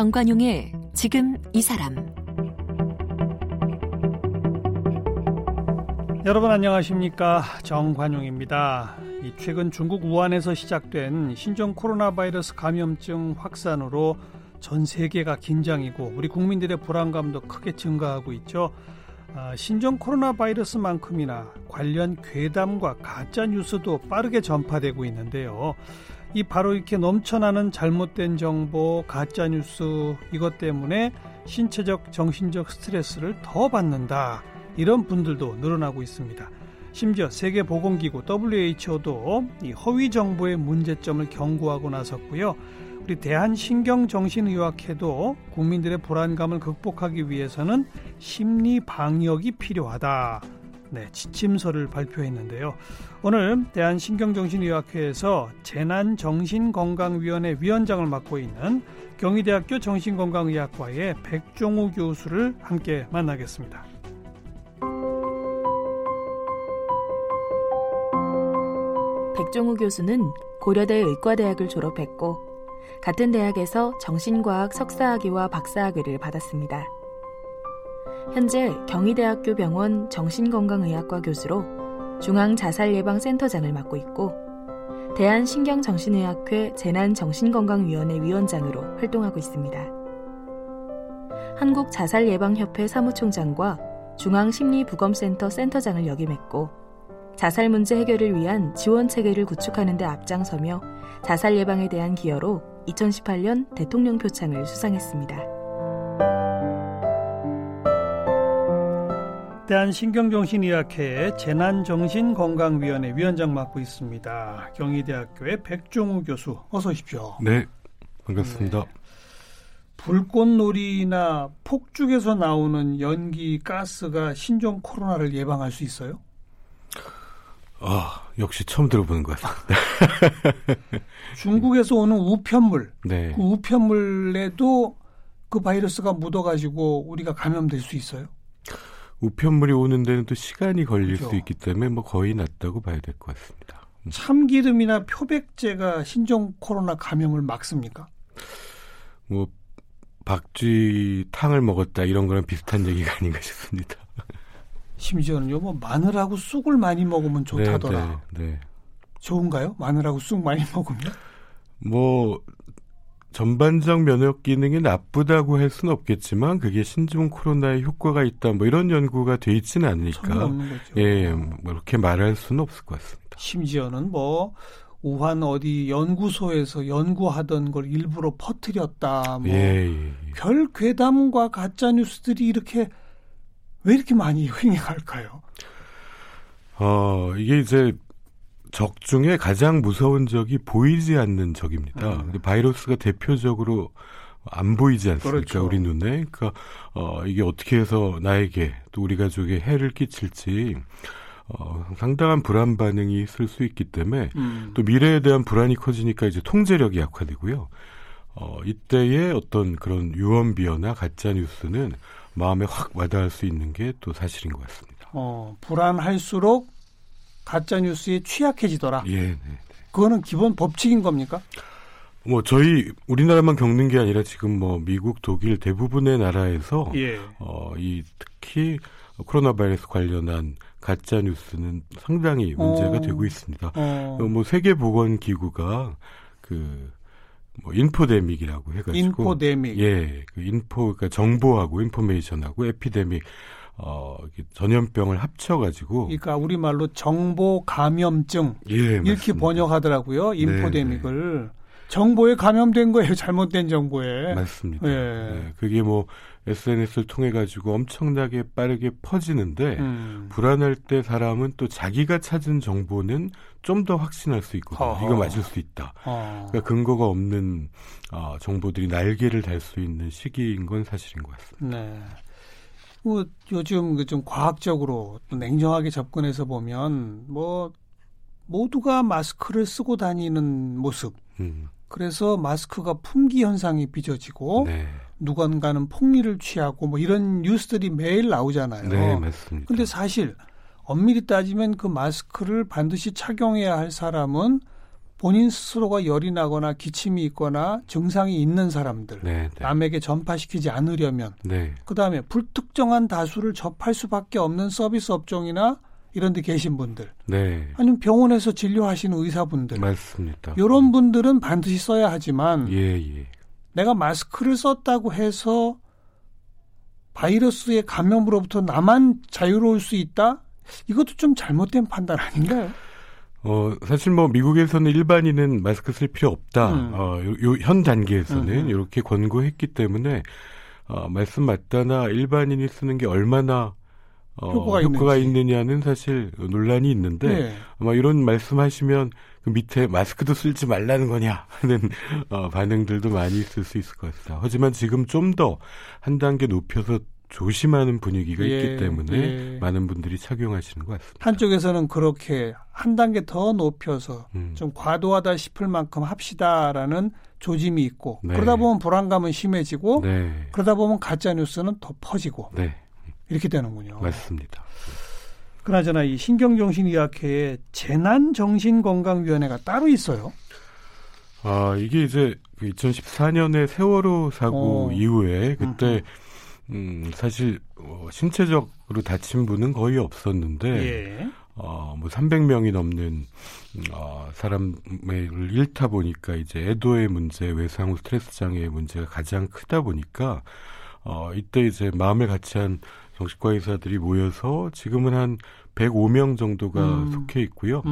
정관용의 지금 이 사람 여러분 안녕하십니까 정관용입니다. 최근 중국 우한에서 시작된 신종 코로나 바이러스 감염증 확산으로 전 세계가 긴장이고 우리 국민들의 불안감도 크게 증가하고 있죠. 아, 신종 코로나 바이러스만큼이나 관련 괴담과 가짜 뉴스도 빠르게 전파되고 있는데요. 이 바로 이렇게 넘쳐나는 잘못된 정보, 가짜 뉴스 이것 때문에 신체적, 정신적 스트레스를 더 받는다. 이런 분들도 늘어나고 있습니다. 심지어 세계보건기구 WHO도 이 허위 정보의 문제점을 경고하고 나섰고요. 우리 대한신경정신의학회도 국민들의 불안감을 극복하기 위해서는 심리 방역이 필요하다. 네, 지침서를 발표했는데요. 오늘 대한신경정신의학회에서 재난정신건강위원회 위원장을 맡고 있는 경희대학교 정신건강의학과의 백종우 교수를 함께 만나겠습니다. 백종우 교수는 고려대 의과대학을 졸업했고 같은 대학에서 정신과학 석사학위와 박사학위를 받았습니다. 현재 경희대학교 병원 정신건강의학과 교수로 중앙자살예방센터장을 맡고 있고 대한신경정신의학회 재난정신건강위원회 위원장으로 활동하고 있습니다. 한국자살예방협회 사무총장과 중앙심리부검센터 센터장을 역임했고 자살 문제 해결을 위한 지원 체계를 구축하는 데 앞장서며 자살 예방에 대한 기여로 2018년 대통령 표창을 수상했습니다. 대한신경정신의학회 재난정신건강위원회 위원장 맡고 있습니다. 경희대학교의 백종우 교수 어서 오십시오. 네, 반갑습니다. 네. 불꽃놀이나 폭죽에서 나오는 연기, 가스가 신종 코로나를 예방할 수 있어요? 아, 역시 처음 들어보는 것 같습니다. 중국에서 오는 우편물, 네. 그 우편물에도 그 바이러스가 묻어가지고 우리가 감염될 수 있어요? 우편물이 오는 데는 또 시간이 걸릴 그렇죠. 수 있기 때문에 뭐 거의 낫다고 봐야 될 것 같습니다. 음. 참기름이나 표백제가 신종 코로나 감염을 막습니까? 뭐 박쥐 탕을 먹었다 이런 거랑 비슷한 얘기가 아닌가 싶습니다. 심지어는요, 뭐 마늘하고 쑥을 많이 먹으면 좋다더라. 네, 네, 네. 좋은가요? 마늘하고 쑥 많이 먹으면? 뭐 전반적 면역 기능이 나쁘다고 할 수는 없겠지만 그게 신종 코로나에 효과가 있다 뭐 이런 연구가 돼 있지는 않으니까 예, 뭐 그렇게 말할 수는 없을 것 같습니다. 심지어는 뭐 우한 어디 연구소에서 연구하던 걸 일부러 퍼뜨렸다 뭐별 예, 예. 괴담과 가짜 뉴스들이 이렇게 왜 이렇게 많이 횡행할까요? 어, 이게 이제 적 중에 가장 무서운 적이 보이지 않는 적입니다. 음. 바이러스가 대표적으로 안 보이지 않습니까? 그렇죠. 우리 눈에. 그러니까 어 이게 어떻게 해서 나에게 또 우리 가족에 해를 끼칠지 어 상당한 불안 반응이 있을 수 있기 때문에 음. 또 미래에 대한 불안이 커지니까 이제 통제력이 약화되고요. 어 이때의 어떤 그런 유언비어나 가짜 뉴스는 마음에 확 와닿을 수 있는 게 또 사실인 것 같습니다. 어 불안할수록 가짜 뉴스에 취약해지더라. 예, 네, 네. 그거는 기본 법칙인 겁니까? 뭐 저희 우리나라만 겪는 게 아니라 지금 뭐 미국, 독일 대부분의 나라에서 예. 어이 특히 코로나 바이러스 관련한 가짜 뉴스는 상당히 문제가 어. 되고 있습니다. 어. 뭐 세계 보건 기구가 그 뭐 인포데믹이라고 해가지고 인포데믹 예, 그 인포 그러니까 정보하고 인포메이션하고 에피데믹 어, 전염병을 합쳐가지고. 그러니까 우리말로 정보 감염증. 예, 이렇게 맞습니다. 번역하더라고요. 인포데믹을. 네, 네. 정보에 감염된 거예요. 잘못된 정보에. 맞습니다. 예. 네, 그게 뭐 SNS를 통해 가지고 엄청나게 빠르게 퍼지는데 음. 불안할 때 사람은 또 자기가 찾은 정보는 좀 더 확신할 수 있거든요. 어허. 이거 맞을 수 있다. 어. 그러니까 근거가 없는 어, 정보들이 날개를 달 수 있는 시기인 건 사실인 것 같습니다. 네. 뭐 요즘 그 좀 과학적으로 냉정하게 접근해서 보면 뭐 모두가 마스크를 쓰고 다니는 모습. 음. 그래서 마스크가 품귀 현상이 빚어지고 네. 누군가는 폭리를 취하고 뭐 이런 뉴스들이 매일 나오잖아요. 네, 맞습니다. 근데 사실 엄밀히 따지면 그 마스크를 반드시 착용해야 할 사람은 본인 스스로가 열이 나거나 기침이 있거나 증상이 있는 사람들 네, 네. 남에게 전파시키지 않으려면 네. 그다음에 불특정한 다수를 접할 수밖에 없는 서비스 업종이나 이런 데 계신 분들 네. 아니면 병원에서 진료하시는 의사분들 맞습니다. 이런 분들은 반드시 써야 하지만 예, 예. 내가 마스크를 썼다고 해서 바이러스의 감염으로부터 나만 자유로울 수 있다? 이것도 좀 잘못된 판단 아닌가요? 어, 사실 뭐 미국에서는 일반인은 마스크 쓸 필요 없다. 음. 어, 요, 요, 현 단계에서는 음. 이렇게 권고했기 때문에 어, 말씀 맞다나 일반인이 쓰는 게 얼마나 어, 효과가, 효과가 있느냐는 사실 논란이 있는데 네. 아마 이런 말씀하시면 그 밑에 마스크도 쓸지 말라는 거냐 하는 어, 반응들도 많이 있을 수 있을 것 같습니다. 하지만 지금 좀 더 한 단계 높여서 조심하는 분위기가 예, 있기 때문에 예. 많은 분들이 착용하시는 것 같습니다. 한쪽에서는 그렇게 한 단계 더 높여서 음. 좀 과도하다 싶을 만큼 합시다라는 조짐이 있고 네. 그러다 보면 불안감은 심해지고 네. 그러다 보면 가짜 뉴스는 더 퍼지고 네. 이렇게 되는군요. 맞습니다. 그나저나 이 신경정신의학회에 재난정신건강위원회가 따로 있어요. 아 이게 이제 2014년에 그 세월호 사고 어. 이후에 그때 음흠. 음, 사실 어, 신체적으로 다친 분은 거의 없었는데 예. 어, 뭐 300명이 넘는 어, 사람을 잃다 보니까 이제 애도의 문제, 외상 후 스트레스 장애의 문제가 가장 크다 보니까 어, 이때 이제 마음을 같이 한 정신과 의사들이 모여서 지금은 한 105명 정도가 음. 속해 있고요.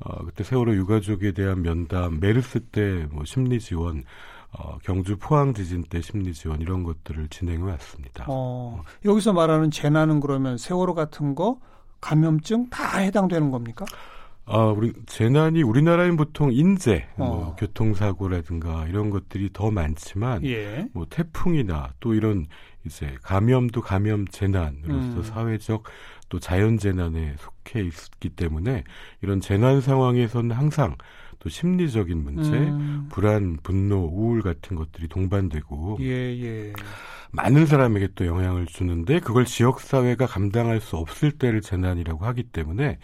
어, 그때 세월호 유가족에 대한 면담, 메르스 때 뭐 심리 지원, 어, 경주 포항 지진 때 심리 지원 이런 것들을 진행해 왔습니다. 어, 여기서 말하는 재난은 그러면 세월호 같은 거 감염증 다 해당되는 겁니까? 아, 우리 재난이 우리나라엔 보통 인재, 뭐 어. 뭐 교통사고라든가 이런 것들이 더 많지만 예. 뭐 태풍이나 또 이런 이제 감염도 감염 재난으로서 음. 사회적 또 자연 재난에 속해 있기 때문에 이런 재난 상황에서는 항상 또 심리적인 문제, 음. 불안, 분노, 우울 같은 것들이 동반되고 예, 예. 많은 사람에게 또 영향을 주는데 그걸 지역 사회가 감당할 수 없을 때를 재난이라고 하기 때문에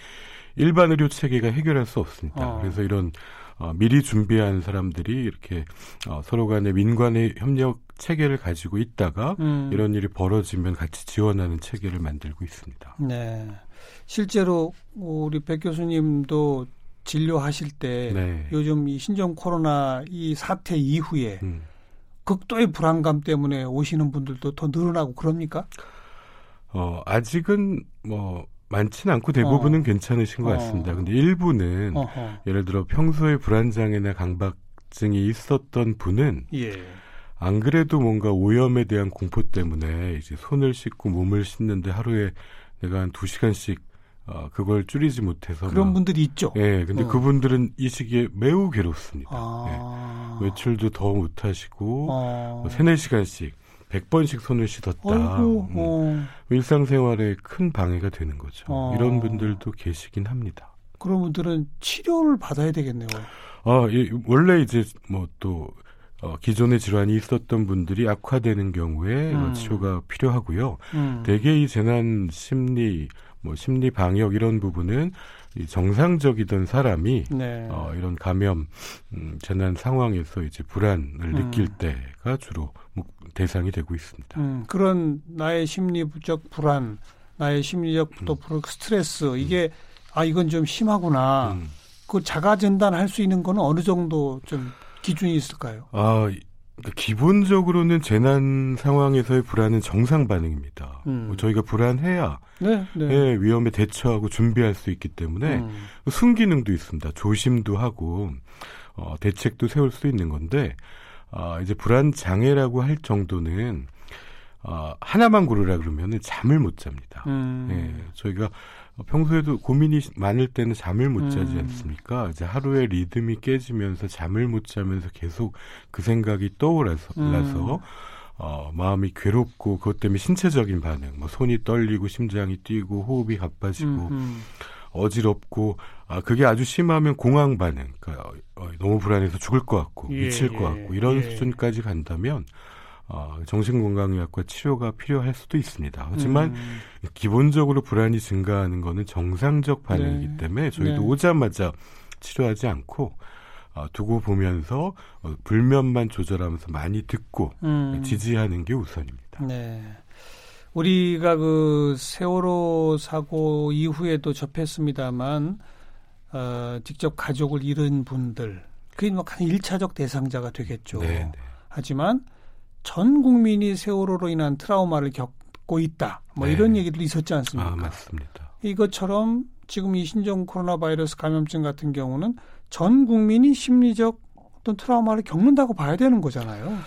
일반 의료 체계가 해결할 수 없습니다. 어. 그래서 이런 어, 미리 준비한 사람들이 이렇게 어, 서로 간의 민관의 협력 체계를 가지고 있다가 음. 이런 일이 벌어지면 같이 지원하는 체계를 만들고 있습니다. 네. 실제로 우리 백 교수님도 진료하실 때 네. 요즘 이 신종 코로나 이 사태 이후에 음. 극도의 불안감 때문에 오시는 분들도 더 늘어나고 그럽니까? 어, 아직은 뭐 많지는 않고 대부분은 어. 괜찮으신 것 같습니다. 어. 근데 일부는 어허. 예를 들어 평소에 불안장애나 강박증이 있었던 분은 예. 안 그래도 뭔가 오염에 대한 공포 때문에 이제 손을 씻고 몸을 씻는데 하루에 내가 한두 시간씩 어, 그걸 줄이지 못해서 그런 막, 분들이 있죠. 예, 근데 어. 그분들은 이 시기에 매우 괴롭습니다. 아. 예, 외출도 더 못하시고 아. 뭐 3, 4시간씩 100번씩 손을 씻었다. 아이고, 음, 어. 일상생활에 큰 방해가 되는 거죠. 아. 이런 분들도 계시긴 합니다. 그런 분들은 치료를 받아야 되겠네요. 아, 예, 원래 이제 뭐또 어, 기존의 질환이 있었던 분들이 악화되는 경우에 음. 어, 치료가 필요하고요. 음. 대개 이 재난 심리 뭐 심리 방역 이런 부분은 이 정상적이던 사람이 네. 어, 이런 감염 음, 재난 상황에서 이제 불안을 음. 느낄 때가 주로 대상이 되고 있습니다. 음, 그런 나의 심리적 불안, 나의 심리적 또 음. 스트레스 이게 아 이건 좀 심하구나. 음. 그 자가 진단할 수 있는 거는 어느 정도 좀 기준이 있을까요? 아 기본적으로는 재난 상황에서의 불안은 정상 반응입니다. 음. 뭐 저희가 불안해야 네, 네. 예, 위험에 대처하고 준비할 수 있기 때문에 음. 순기능도 있습니다. 조심도 하고 어, 대책도 세울 수 있는 건데 아, 이제 불안 장애라고 할 정도는 어, 하나만 고르라 그러면은 잠을 못 잡니다. 음. 예, 저희가 평소에도 고민이 많을 때는 잠을 못 자지 음. 않습니까? 이제 하루의 리듬이 깨지면서 잠을 못 자면서 계속 그 생각이 떠올라서 음. 어, 마음이 괴롭고 그것 때문에 신체적인 반응, 뭐 손이 떨리고 심장이 뛰고 호흡이 가빠지고 음. 어지럽고 아 그게 아주 심하면 공황 반응, 그러니까 어, 너무 불안해서 죽을 것 같고 예, 미칠 것 같고 이런 예. 수준까지 간다면 어, 정신건강의학과 치료가 필요할 수도 있습니다. 하지만 음. 기본적으로 불안이 증가하는 것은 정상적 반응이기 네. 때문에 저희도 네. 오자마자 치료하지 않고 어, 두고 보면서 어, 불면만 조절하면서 많이 듣고 음. 지지하는 게 우선입니다. 네. 우리가 그 세월호 사고 이후에도 접했습니다만 어, 직접 가족을 잃은 분들 그게 뭐 가장 일차적 대상자가 되겠죠. 네, 네. 하지만 전 국민이 세월호로 인한 트라우마를 겪고 있다. 뭐 네. 이런 얘기도 있었지 않습니까? 아, 맞습니다. 이것처럼 지금 이 신종 코로나 바이러스 감염증 같은 경우는 전 국민이 심리적 어떤 트라우마를 겪는다고 봐야 되는 거잖아요.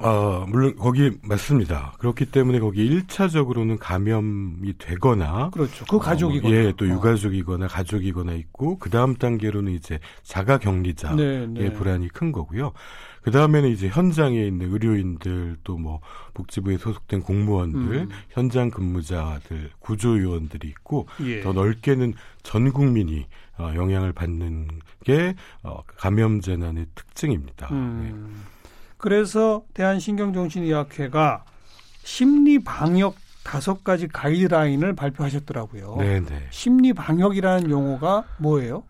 어, 물론 거기 맞습니다. 그렇기 때문에 거기 1차적으로는 감염이 되거나 그렇죠. 그 가족이거나 어, 예, 또 어. 유가족이거나 가족이거나 있고 그 다음 단계로는 이제 자가 격리자의 네, 네. 불안이 큰 거고요. 그 다음에는 이제 현장에 있는 의료인들 또 뭐 복지부에 소속된 공무원들, 음. 현장 근무자들, 구조요원들이 있고 예. 더 넓게는 전 국민이 어, 영향을 받는 게 어, 감염 재난의 특징입니다. 음. 네. 그래서 대한신경정신의학회가 심리 방역 다섯 가지 가이드라인을 발표하셨더라고요. 네네. 심리 방역이라는 용어가 뭐예요?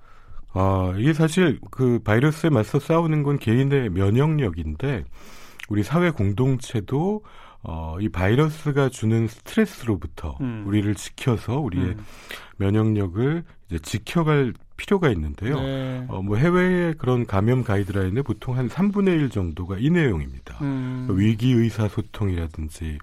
아, 이게 사실 그 바이러스에 맞서 싸우는 건 개인의 면역력인데 우리 사회 공동체도 어, 이 바이러스가 주는 스트레스로부터 음. 우리를 지켜서 우리의 음. 면역력을 이제 지켜갈 필요가 있는데요. 네. 어, 뭐 해외의 그런 감염 가이드라인에 보통 한 3분의 1 정도가 이 내용입니다. 음. 위기 의사 소통이라든지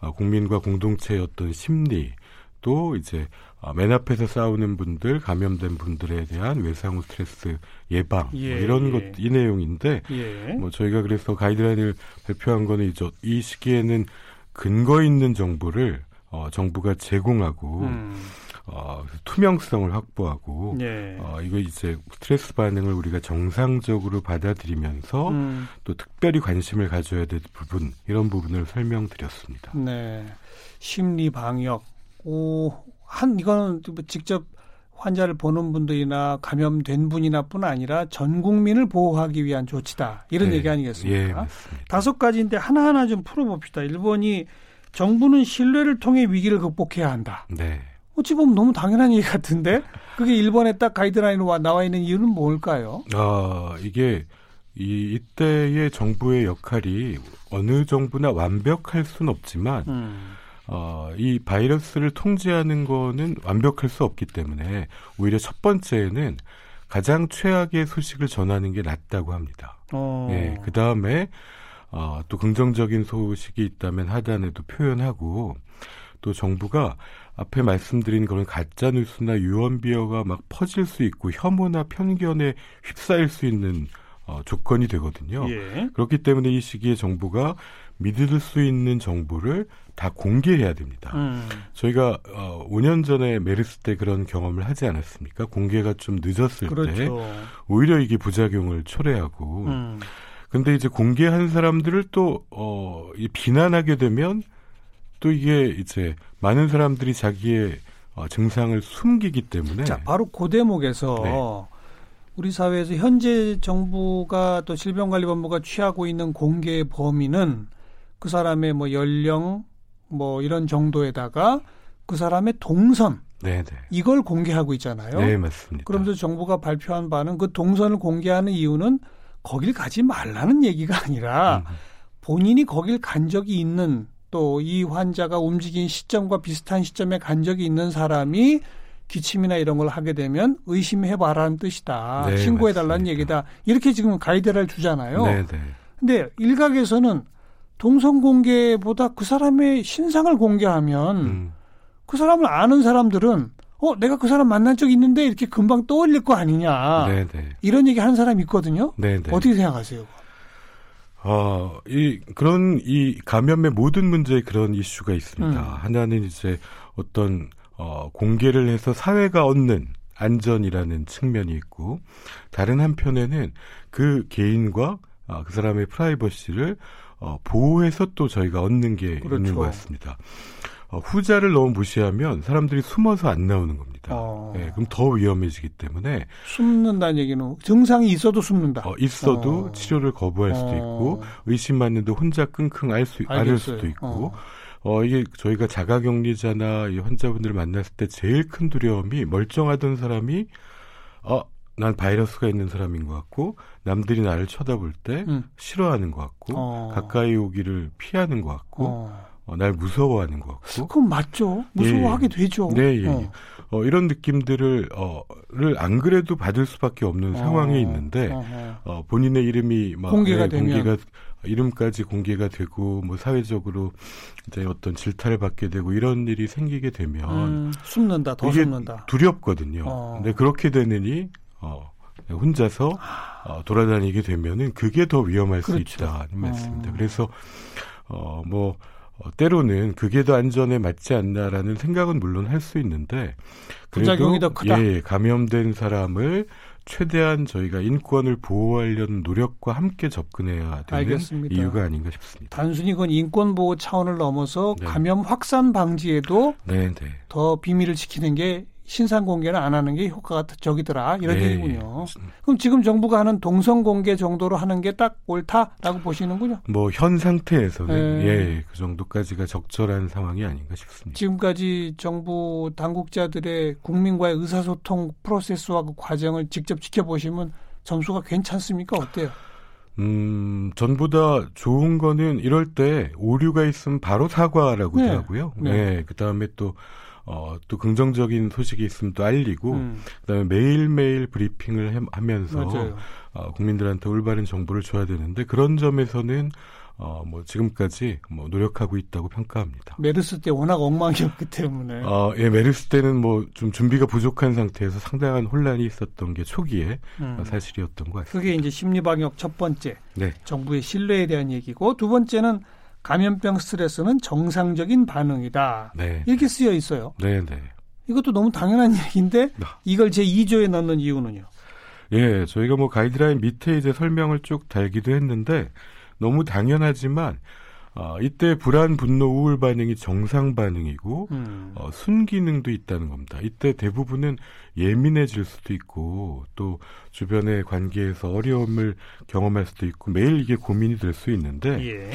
어, 국민과 공동체의 어떤 심리 또 이제 어, 맨 앞에서 싸우는 분들, 감염된 분들에 대한 외상 후 스트레스 예방 뭐 예, 뭐 이런 예. 것이 내용인데 예. 뭐 저희가 그래서 가이드라인을 발표한 거는 이제 이 시기에는 근거 있는 정보를 어, 정부가 제공하고 음. 어, 투명성을 확보하고 예. 어, 이거 이제 스트레스 반응을 우리가 정상적으로 받아들이면서 음. 또 특별히 관심을 가져야 될 부분 이런 부분을 설명드렸습니다. 네, 심리 방역, 오, 한 이거는 직접 환자를 보는 분들이나 감염된 분이나뿐 아니라 전 국민을 보호하기 위한 조치다 이런 네. 얘기 아니겠습니까? 예, 다섯 가지인데 하나하나 좀 풀어봅시다. 일본이 정부는 신뢰를 통해 위기를 극복해야 한다. 네. 어찌 보면 너무 당연한 얘기 같은데 그게 일본에 딱 가이드라인으로 나와 있는 이유는 뭘까요? 아 이게 이 이때의 정부의 역할이 어느 정부나 완벽할 수는 없지만 음. 어, 이 바이러스를 통제하는 거는 완벽할 수 없기 때문에 오히려 첫 번째는 가장 최악의 소식을 전하는 게 낫다고 합니다. 어. 예, 그 다음에 어, 또 긍정적인 소식이 있다면 하단에도 표현하고 또 정부가 앞에 말씀드린 그런 가짜 뉴스나 유언 비어가 막 퍼질 수 있고 혐오나 편견에 휩싸일 수 있는 어, 조건이 되거든요. 예. 그렇기 때문에 이 시기에 정부가 믿을 수 있는 정보를 다 공개해야 됩니다. 음. 저희가 어, 5년 전에 메르스 때 그런 경험을 하지 않았습니까? 공개가 좀 늦었을 그렇죠. 때 오히려 이게 부작용을 초래하고 음. 근데 이제 공개한 사람들을 또 어, 이 비난하게 되면 또 이게 이제 많은 사람들이 자기의 어, 증상을 숨기기 때문에 자 바로 그 대목에서 네. 우리 사회에서 현재 정부가 또 질병관리본부가 취하고 있는 공개 범위는 그 사람의 뭐 연령 뭐 이런 정도에다가 그 사람의 동선 네네. 네. 이걸 공개하고 있잖아요. 네 맞습니다. 그러면서 정부가 발표한 바는 그 동선을 공개하는 이유는 거길 가지 말라는 얘기가 아니라 음. 본인이 거길 간 적이 있는 또 이 환자가 움직인 시점과 비슷한 시점에 간 적이 있는 사람이 기침이나 이런 걸 하게 되면 의심해봐라는 뜻이다. 네, 신고해달라는 얘기다. 이렇게 지금 가이드를 주잖아요. 네, 네. 근데 일각에서는 동선 공개보다 그 사람의 신상을 공개하면 음. 그 사람을 아는 사람들은 어 내가 그 사람 만난 적 있는데 이렇게 금방 떠올릴 거 아니냐 네네. 네. 이런 얘기 하는 사람이 있거든요. 네네. 네. 어떻게 생각하세요? 어, 이 그런 이 감염의 모든 문제에 그런 이슈가 있습니다. 음. 하나는 이제 어떤 어, 공개를 해서 사회가 얻는 안전이라는 측면이 있고 다른 한편에는 그 개인과 어, 그 사람의 프라이버시를 어, 보호해서 또 저희가 얻는 게 그렇죠. 있는 것 같습니다. 어, 후자를 너무 무시하면 사람들이 숨어서 안 나오는 겁니다. 어. 네, 그럼 더 위험해지기 때문에 숨는다는 얘기는 증상이 있어도 숨는다. 어, 있어도 어. 치료를 거부할 수도 어. 있고 의심받는데 혼자 끙끙 앓수, 앓을 수도 있고 어. 어, 이게 저희가 자가격리자나 이 환자분들을 만났을 때 제일 큰 두려움이 멀쩡하던 사람이 어, 난 바이러스가 있는 사람인 것 같고 남들이 나를 쳐다볼 때 음. 싫어하는 것 같고 어. 가까이 오기를 피하는 것 같고 어. 어, 날 무서워하는 것 같고. 그럼 맞죠. 무서워하게 예. 되죠. 네, 예. 어. 어, 이런 느낌들을 어 를 안 그래도 받을 수밖에 없는 어. 상황에 있는데 어, 본인의 이름이 막 공개가 네, 되면 공개가 이름까지 공개가 되고 뭐 사회적으로 이제 어떤 질타를 받게 되고 이런 일이 생기게 되면 음, 숨는다 더 숨는다 두렵거든요. 어. 근데 그렇게 되느니 어 혼자서 어, 돌아다니게 되면은 그게 더 위험할 그렇죠. 수 있다 는 말씀입니다. 어. 그래서 어뭐 어, 때로는 그게 더 안전에 맞지 않나라는 생각은 물론 할 수 있는데 부작용이 더 크다. 예, 감염된 사람을 최대한 저희가 인권을 보호하려는 노력과 함께 접근해야 되는 알겠습니다. 이유가 아닌가 싶습니다. 단순히 그건 인권 보호 차원을 넘어서 네. 감염 확산 방지에도 네, 네. 더 비밀을 지키는 게 신상 공개는 안 하는 게 효과가 적이더라 이런 네, 얘기군요. 그럼 지금 정부가 하는 동선 공개 정도로 하는 게 딱 옳다라고 보시는군요. 뭐 현 상태에서는 네. 예, 그 정도까지가 적절한 상황이 아닌가 싶습니다. 지금까지 정부 당국자들의 국민과의 의사소통 프로세스와 그 과정을 직접 지켜보시면 점수가 괜찮습니까? 어때요? 음, 전보다 좋은 거는 이럴 때 오류가 있으면 바로 사과라고 네. 하더라고요. 네. 네. 그 다음에 또 어, 또 긍정적인 소식이 있으면 또 알리고 음. 그다음에 매일매일 브리핑을 해, 하면서 어, 국민들한테 올바른 정보를 줘야 되는데 그런 점에서는 어, 뭐, 지금까지 뭐, 노력하고 있다고 평가합니다. 메르스 때 워낙 엉망이었기 때문에. 어, 예, 메르스 때는 뭐, 좀 준비가 부족한 상태에서 상당한 혼란이 있었던 게 초기에 음. 사실이었던 것 같습니다. 그게 이제 심리방역 첫 번째. 네. 정부의 신뢰에 대한 얘기고, 두 번째는 감염병 스트레스는 정상적인 반응이다. 네. 이렇게 쓰여 있어요. 네, 네. 이것도 너무 당연한 얘기인데 아. 이걸 제 2조에 넣는 이유는요. 예, 저희가 뭐 가이드라인 밑에 이제 설명을 쭉 달기도 했는데 너무 당연하지만 어, 이때 불안, 분노, 우울 반응이 정상 반응이고 음. 어, 순기능도 있다는 겁니다. 이때 대부분은 예민해질 수도 있고 또 주변의 관계에서 어려움을 경험할 수도 있고 매일 이게 고민이 될 수 있는데 예.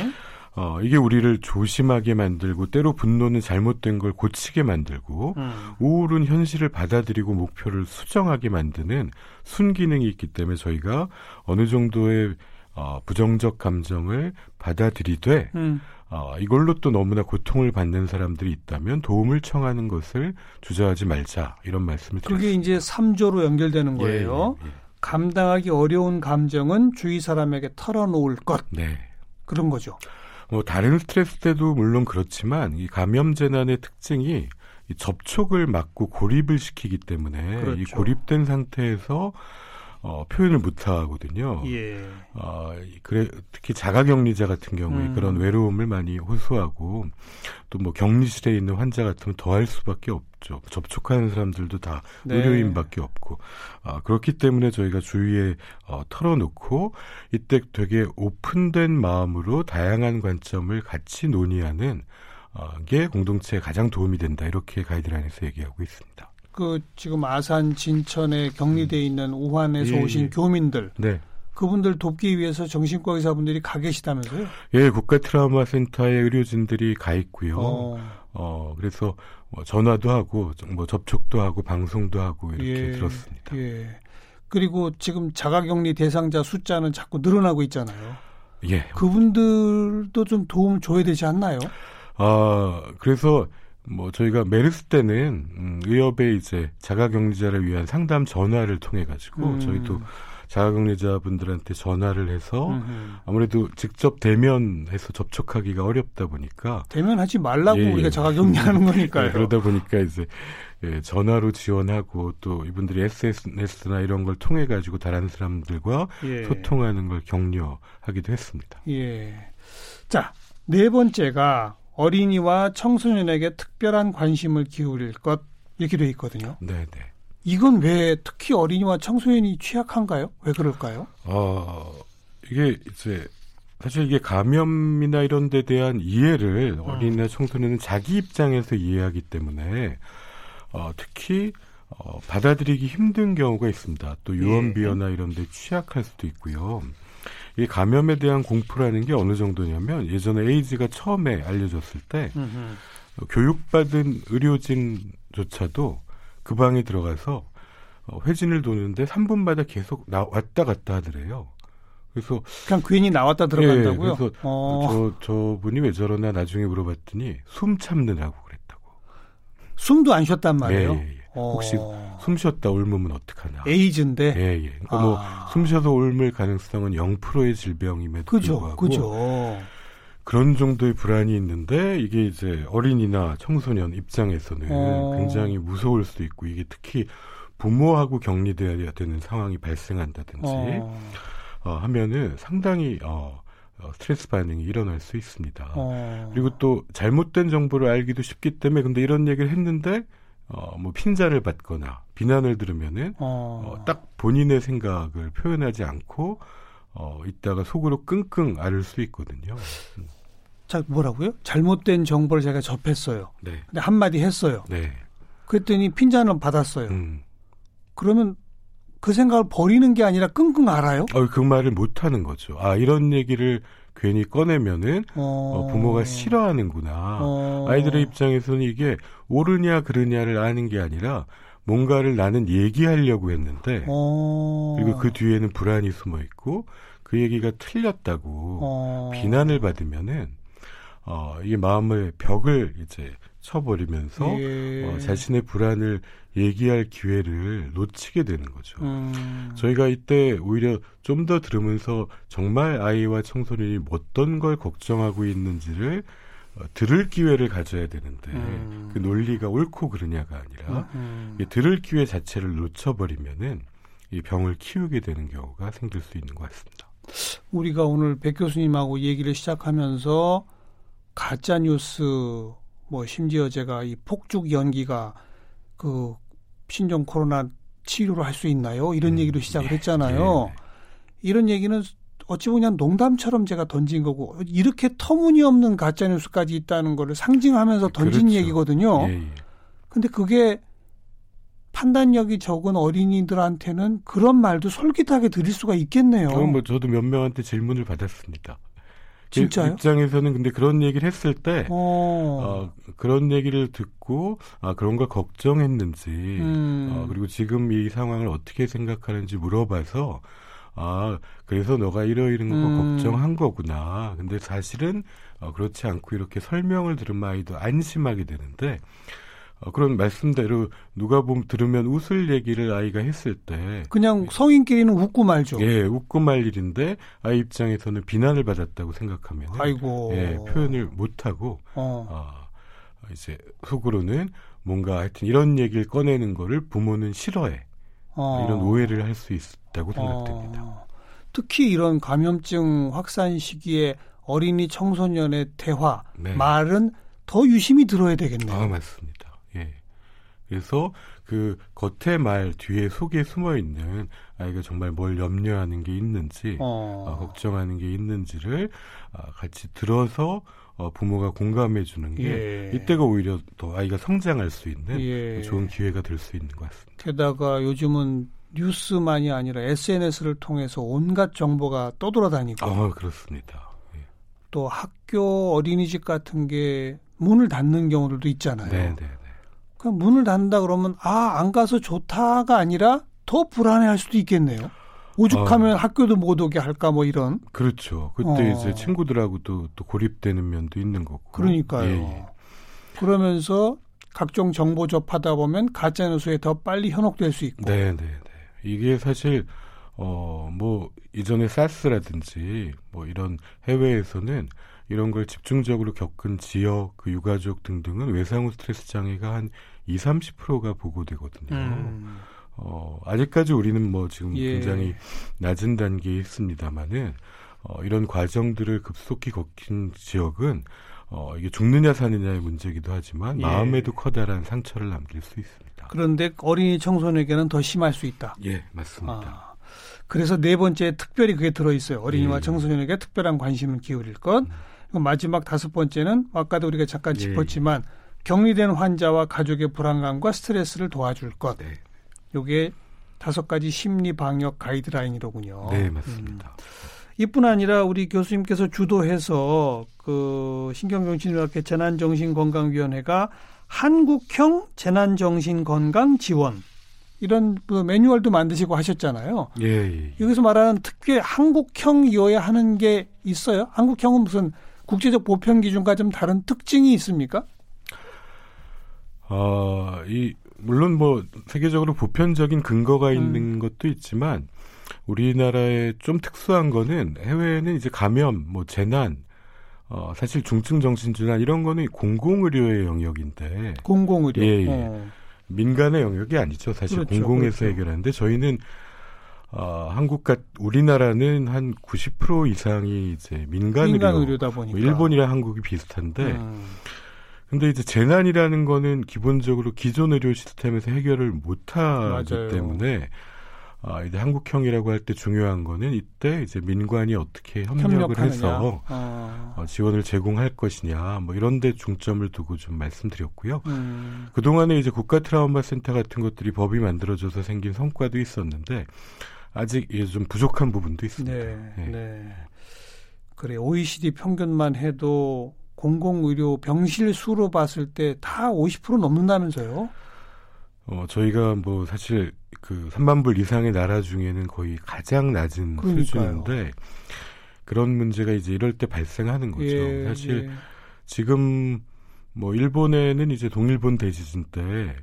어, 이게 우리를 조심하게 만들고 때로 분노는 잘못된 걸 고치게 만들고 음. 우울은 현실을 받아들이고 목표를 수정하게 만드는 순기능이 있기 때문에 저희가 어느 정도의 어, 부정적 감정을 받아들이되 음. 어, 이걸로 또 너무나 고통을 받는 사람들이 있다면 도움을 청하는 것을 주저하지 말자 이런 말씀을 드립니다. 그게 이제 3조로 연결되는 예, 거예요. 예, 예, 예. 감당하기 어려운 감정은 주위 사람에게 털어놓을 것. 네. 그런 거죠. 뭐 다른 스트레스 때도 물론 그렇지만 이 감염 재난의 특징이 이 접촉을 막고 고립을 시키기 때문에 그렇죠. 이 고립된 상태에서 어, 표현을 못 하거든요. 예. 어, 그래, 특히 자가격리자 같은 경우에 음. 그런 외로움을 많이 호소하고 또 뭐 격리실에 있는 환자 같으면 더할 수밖에 없죠. 접촉하는 사람들도 다 네. 의료인밖에 없고. 아, 그렇기 때문에 저희가 주위에 어, 털어놓고 이때 되게 오픈된 마음으로 다양한 관점을 같이 논의하는 어, 게 공동체에 가장 도움이 된다. 이렇게 가이드라인에서 얘기하고 있습니다. 그 지금 아산 진천에 격리돼 있는 우한에서 예, 오신 예. 교민들 네. 그분들 돕기 위해서 정신과 의사분들이 가 계시다면서요? 예, 국가 트라우마 센터에 의료진들이 가 있고요. 어, 어 그래서 뭐 전화도 하고 뭐 접촉도 하고 방송도 하고 이렇게 예, 들었습니다. 예. 그리고 지금 자가격리 대상자 숫자는 자꾸 늘어나고 있잖아요. 예. 그분들도 좀 도움 줘야 되지 않나요? 아, 그래서 뭐 저희가 메르스 때는 음, 의협에 이제 자가격리자를 위한 상담 전화를 통해 가지고 음. 저희도 자가격리자분들한테 전화를 해서 음흠. 아무래도 직접 대면해서 접촉하기가 어렵다 보니까 대면하지 말라고 예, 우리가 자가격리하는 거니까요. 예, 그러다 보니까 이제 예, 전화로 지원하고 또 이분들이 SNS나 이런 걸 통해 가지고 다른 사람들과 예. 소통하는 걸 격려하기도 했습니다. 예. 자, 네 번째가 어린이와 청소년에게 특별한 관심을 기울일 것 이렇게 돼 있거든요. 네, 네. 이건 왜 특히 어린이와 청소년이 취약한가요? 왜 그럴까요? 어, 이게 이제 사실 이게 감염이나 이런 데 대한 이해를 어. 어린이나 청소년은 자기 입장에서 이해하기 때문에 어, 특히 어, 받아들이기 힘든 경우가 있습니다. 또 유언비어나 예. 이런 데 취약할 수도 있고요. 이 감염에 대한 공포라는 게 어느 정도냐면 예전에 에이즈가 처음에 알려졌을 때 음흠. 교육받은 의료진조차도 그 방에 들어가서 어, 회진을 도는데 3분마다 계속 나, 왔다 갔다 하더래요. 그래서 그냥 괜히 나왔다 들어간다고요? 예, 그래서 어. 저 저분이 왜 저러나 나중에 물어봤더니 숨 참느라고 그랬다고. 숨도 안 쉬었단 말이에요. 예, 예, 예. 혹시 어. 숨 쉬었다 옮으면 어떡하나. 에이즈인데. 예, 예. 그러니까 뭐 아. 뭐숨 쉬어서 옮을 가능성은 0%의 질병임에도 그죠, 불구하고 그죠. 그런 정도의 불안이 있는데 이게 이제 어린이나 청소년 입장에서는 어. 굉장히 무서울 수 있고 이게 특히 부모하고 격리돼야 되는 상황이 발생한다든지 어. 어, 하면은 상당히 어, 어, 스트레스 반응이 일어날 수 있습니다. 어. 그리고 또 잘못된 정보를 알기도 쉽기 때문에 근데 이런 얘기를 했는데 어, 뭐 핀잔을 받거나 비난을 들으면은 어. 어, 딱 본인의 생각을 표현하지 않고 어, 이따가 속으로 끙끙 앓을 수 있거든요. 음. 자, 뭐라고요? 잘못된 정보를 제가 접했어요. 네. 근데 한마디 했어요. 네. 그랬더니 핀잔을 받았어요. 음. 그러면 그 생각을 버리는 게 아니라 끙끙 앓아요? 어, 그 말을 못 하는 거죠. 아, 이런 얘기를 괜히 꺼내면은 어... 어, 부모가 싫어하는구나. 어... 아이들의 입장에서는 이게 옳으냐 그르냐를 아는 게 아니라 뭔가를 나는 얘기하려고 했는데 어... 그리고 그 뒤에는 불안이 숨어 있고 그 얘기가 틀렸다고 어. 비난을 받으면은 어, 이게 마음의 벽을 이제 쳐버리면서 예. 어, 자신의 불안을 얘기할 기회를 놓치게 되는 거죠. 음. 저희가 이때 오히려 좀 더 들으면서 정말 아이와 청소년이 어떤 걸 걱정하고 있는지를 어, 들을 기회를 가져야 되는데 음. 그 논리가 옳고 그르냐가 아니라 음. 들을 기회 자체를 놓쳐버리면은 이 병을 키우게 되는 경우가 생길 수 있는 것 같습니다. 우리가 오늘 백 교수님하고 얘기를 시작하면서 가짜 뉴스 뭐 심지어 제가 이 폭죽 연기가 그 신종 코로나 치료를 할수 있나요? 이런 음, 얘기로 시작을 네, 했잖아요. 네, 네. 이런 얘기는 어찌 보면 농담처럼 제가 던진 거고 이렇게 터무니없는 가짜 뉴스까지 있다는 거를 상징하면서 던진 그렇죠. 얘기거든요. 예, 예. 근데 그게 판단력이 적은 어린이들한테는 그런 말도 솔깃하게 들릴 수가 있겠네요. 그럼 뭐 저도 몇 명한테 질문을 받았습니다. 진짜요? 입장에서는 근데 그런 얘기를 했을 때 어. 어, 그런 얘기를 듣고 아 그런 걸 걱정했는지 음. 어, 그리고 지금 이 상황을 어떻게 생각하는지 물어봐서 아 그래서 너가 이러이런 거 음. 걱정한 거구나. 근데 사실은 어, 그렇지 않고 이렇게 설명을 들으면 아이도 안심하게 되는데 어, 그런 말씀대로 누가 보면 들으면 웃을 얘기를 아이가 했을 때 그냥 성인끼리는 웃고 말죠. 예, 웃고 말 일인데 아이 입장에서는 비난을 받았다고 생각하면 아이고 예, 표현을 못 하고 어. 어, 이제 속으로는 뭔가 하여튼 이런 얘기를 꺼내는 거를 부모는 싫어해. 어. 이런 오해를 할 수 있다고 생각됩니다. 어. 특히 이런 감염증 확산 시기에 어린이 청소년의 대화 네. 말은 더 유심히 들어야 되겠네요. 아, 맞습니다. 그래서 그 겉에 말 뒤에 속에 숨어 있는 아이가 정말 뭘 염려하는 게 있는지 어. 어, 걱정하는 게 있는지를 어, 같이 들어서 어, 부모가 공감해 주는 게 예. 이때가 오히려 더 아이가 성장할 수 있는 예. 좋은 기회가 될 수 있는 것 같습니다. 게다가 요즘은 뉴스만이 아니라 SNS를 통해서 온갖 정보가 떠돌아다니고. 아, 그렇습니다. 예. 또 학교 어린이집 같은 게 문을 닫는 경우들도 있잖아요. 네, 네. 그 문을 닫는다 그러면 아 안 가서 좋다가 아니라 더 불안해할 수도 있겠네요. 오죽하면 어. 학교도 못 오게 할까 뭐 이런. 그렇죠. 그때 어. 이제 친구들하고도 또 고립되는 면도 있는 거고. 그러니까요. 예, 예. 그러면서 각종 정보 접하다 보면 가짜 뉴스에 더 빨리 현혹될 수 있고. 네, 네, 네. 이게 사실 어뭐 이전에 사스라든지 뭐 이런 해외에서는 이런 걸 집중적으로 겪은 지역, 그 유가족 등등은 외상후 스트레스 장애가 한 20, 30%가 보고되거든요. 음. 어, 아직까지 우리는 뭐 지금 예. 굉장히 낮은 단계에 있습니다만은 어, 이런 과정들을 급속히 겪인 지역은 어, 이게 죽느냐 사느냐의 문제이기도 하지만 예. 마음에도 커다란 상처를 남길 수 있습니다. 그런데 어린이 청소년에게는 더 심할 수 있다. 예, 맞습니다. 아, 그래서 네 번째 특별히 그게 들어 있어요. 어린이와 예. 청소년에게 특별한 관심을 기울일 것. 음. 마지막 다섯 번째는 아까도 우리가 잠깐 예. 짚었지만 격리된 환자와 가족의 불안감과 스트레스를 도와줄 것. 네. 요게 다섯 가지 심리 방역 가이드라인이로군요. 네, 맞습니다. 음. 이뿐 아니라 우리 교수님께서 주도해서 그 신경정신의학회 재난정신건강위원회가 한국형 재난정신건강 지원 이런 그 매뉴얼도 만드시고 하셨잖아요. 예, 예. 여기서 말하는 특히 한국형 이어야 하는 게 있어요? 한국형은 무슨 국제적 보편 기준과 좀 다른 특징이 있습니까? 어, 이 물론 뭐 세계적으로 보편적인 근거가 음. 있는 음. 것도 있지만 우리나라의 좀 특수한 거는 해외에는 이제 감염, 뭐 재난, 어, 사실 중증 정신 질환 이런 거는 공공 의료의 영역인데. 공공 의료. 예, 예. 어. 민간의 영역이 아니죠. 사실 그렇죠, 공공에서 그렇죠. 해결하는데 저희는 어, 한국과 우리나라는 한 90% 이상이 이제 민간, 민간 의료, 다 보니까 뭐 일본이랑 한국이 비슷한데. 음. 근데 이제 재난이라는 거는 기본적으로 기존 의료 시스템에서 해결을 못 하기 때문에 아, 이제 한국형이라고 할 때 중요한 거는 이때 이제 민관이 어떻게 협력을 협력하느냐. 해서 아. 어, 지원을 제공할 것이냐 뭐 이런 데 중점을 두고 좀 말씀드렸고요. 음. 그동안에 이제 국가 트라우마 센터 같은 것들이 법이 만들어져서 생긴 성과도 있었는데 아직 좀 부족한 부분도 있습니다. 네. 네. 네. 그래 OECD 평균만 해도 공공의료 병실 수로 봤을 때 다 50% 넘는다면서요? 어, 저희가 뭐 사실 그 3만 불 이상의 나라 중에는 거의 가장 낮은 그러니까요. 수준인데 그런 문제가 이제 이럴 때 발생하는 거죠. 예, 사실 예. 지금 뭐 일본에는 이제 동일본 대지진 때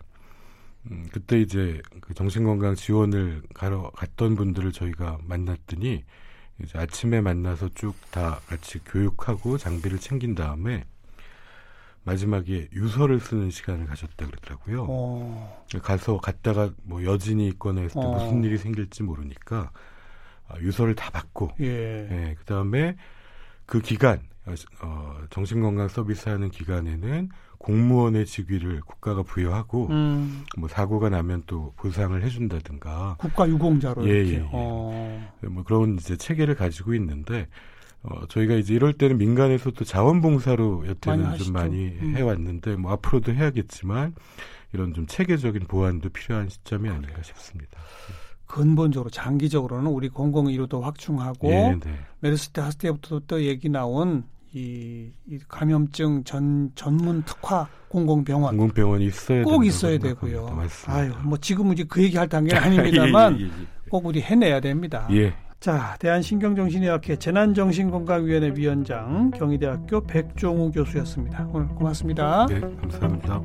음, 그때 이제 그 정신건강 지원을 가러 갔던 분들을 저희가 만났더니 이제 아침에 만나서 쭉 다 같이 교육하고 장비를 챙긴 다음에 마지막에 유서를 쓰는 시간을 가졌다 그러더라고요. 어. 가서 갔다가 뭐 여진이 있거나 했을 때 어. 무슨 일이 생길지 모르니까 아, 유서를 다 받고, 예. 예 그 다음에 그 기간 어, 정신건강 서비스하는 기간에는 공무원의 직위를 국가가 부여하고 음. 뭐 사고가 나면 또 보상을 해준다든가 국가 유공자로 예, 이렇게 예, 예. 어. 뭐 그런 이제 체계를 가지고 있는데 어, 저희가 이제 이럴 때는 민간에서 도 자원봉사로 여태는 많이 좀 많이 음. 해왔는데 뭐 앞으로도 해야겠지만 이런 좀 체계적인 보완도 필요한 시점이 아닌가 싶습니다. 근본적으로 장기적으로는 우리 공공의료도 확충하고 예, 네. 메르스 때 하스 때부터 또 얘기 나온 이, 이 감염증 전 전문 특화 공공병원 공공병원이 있어야 꼭 있어야 되고요. 아유 뭐 지금은 이제 그 얘기할 단계는 아닙니다만 예, 예, 예, 꼭 우리 해내야 됩니다. 예. 자, 대한신경정신의학회 재난정신건강위원회 위원장 경희대학교 백종우 교수였습니다. 오늘 고맙습니다. 네, 감사합니다.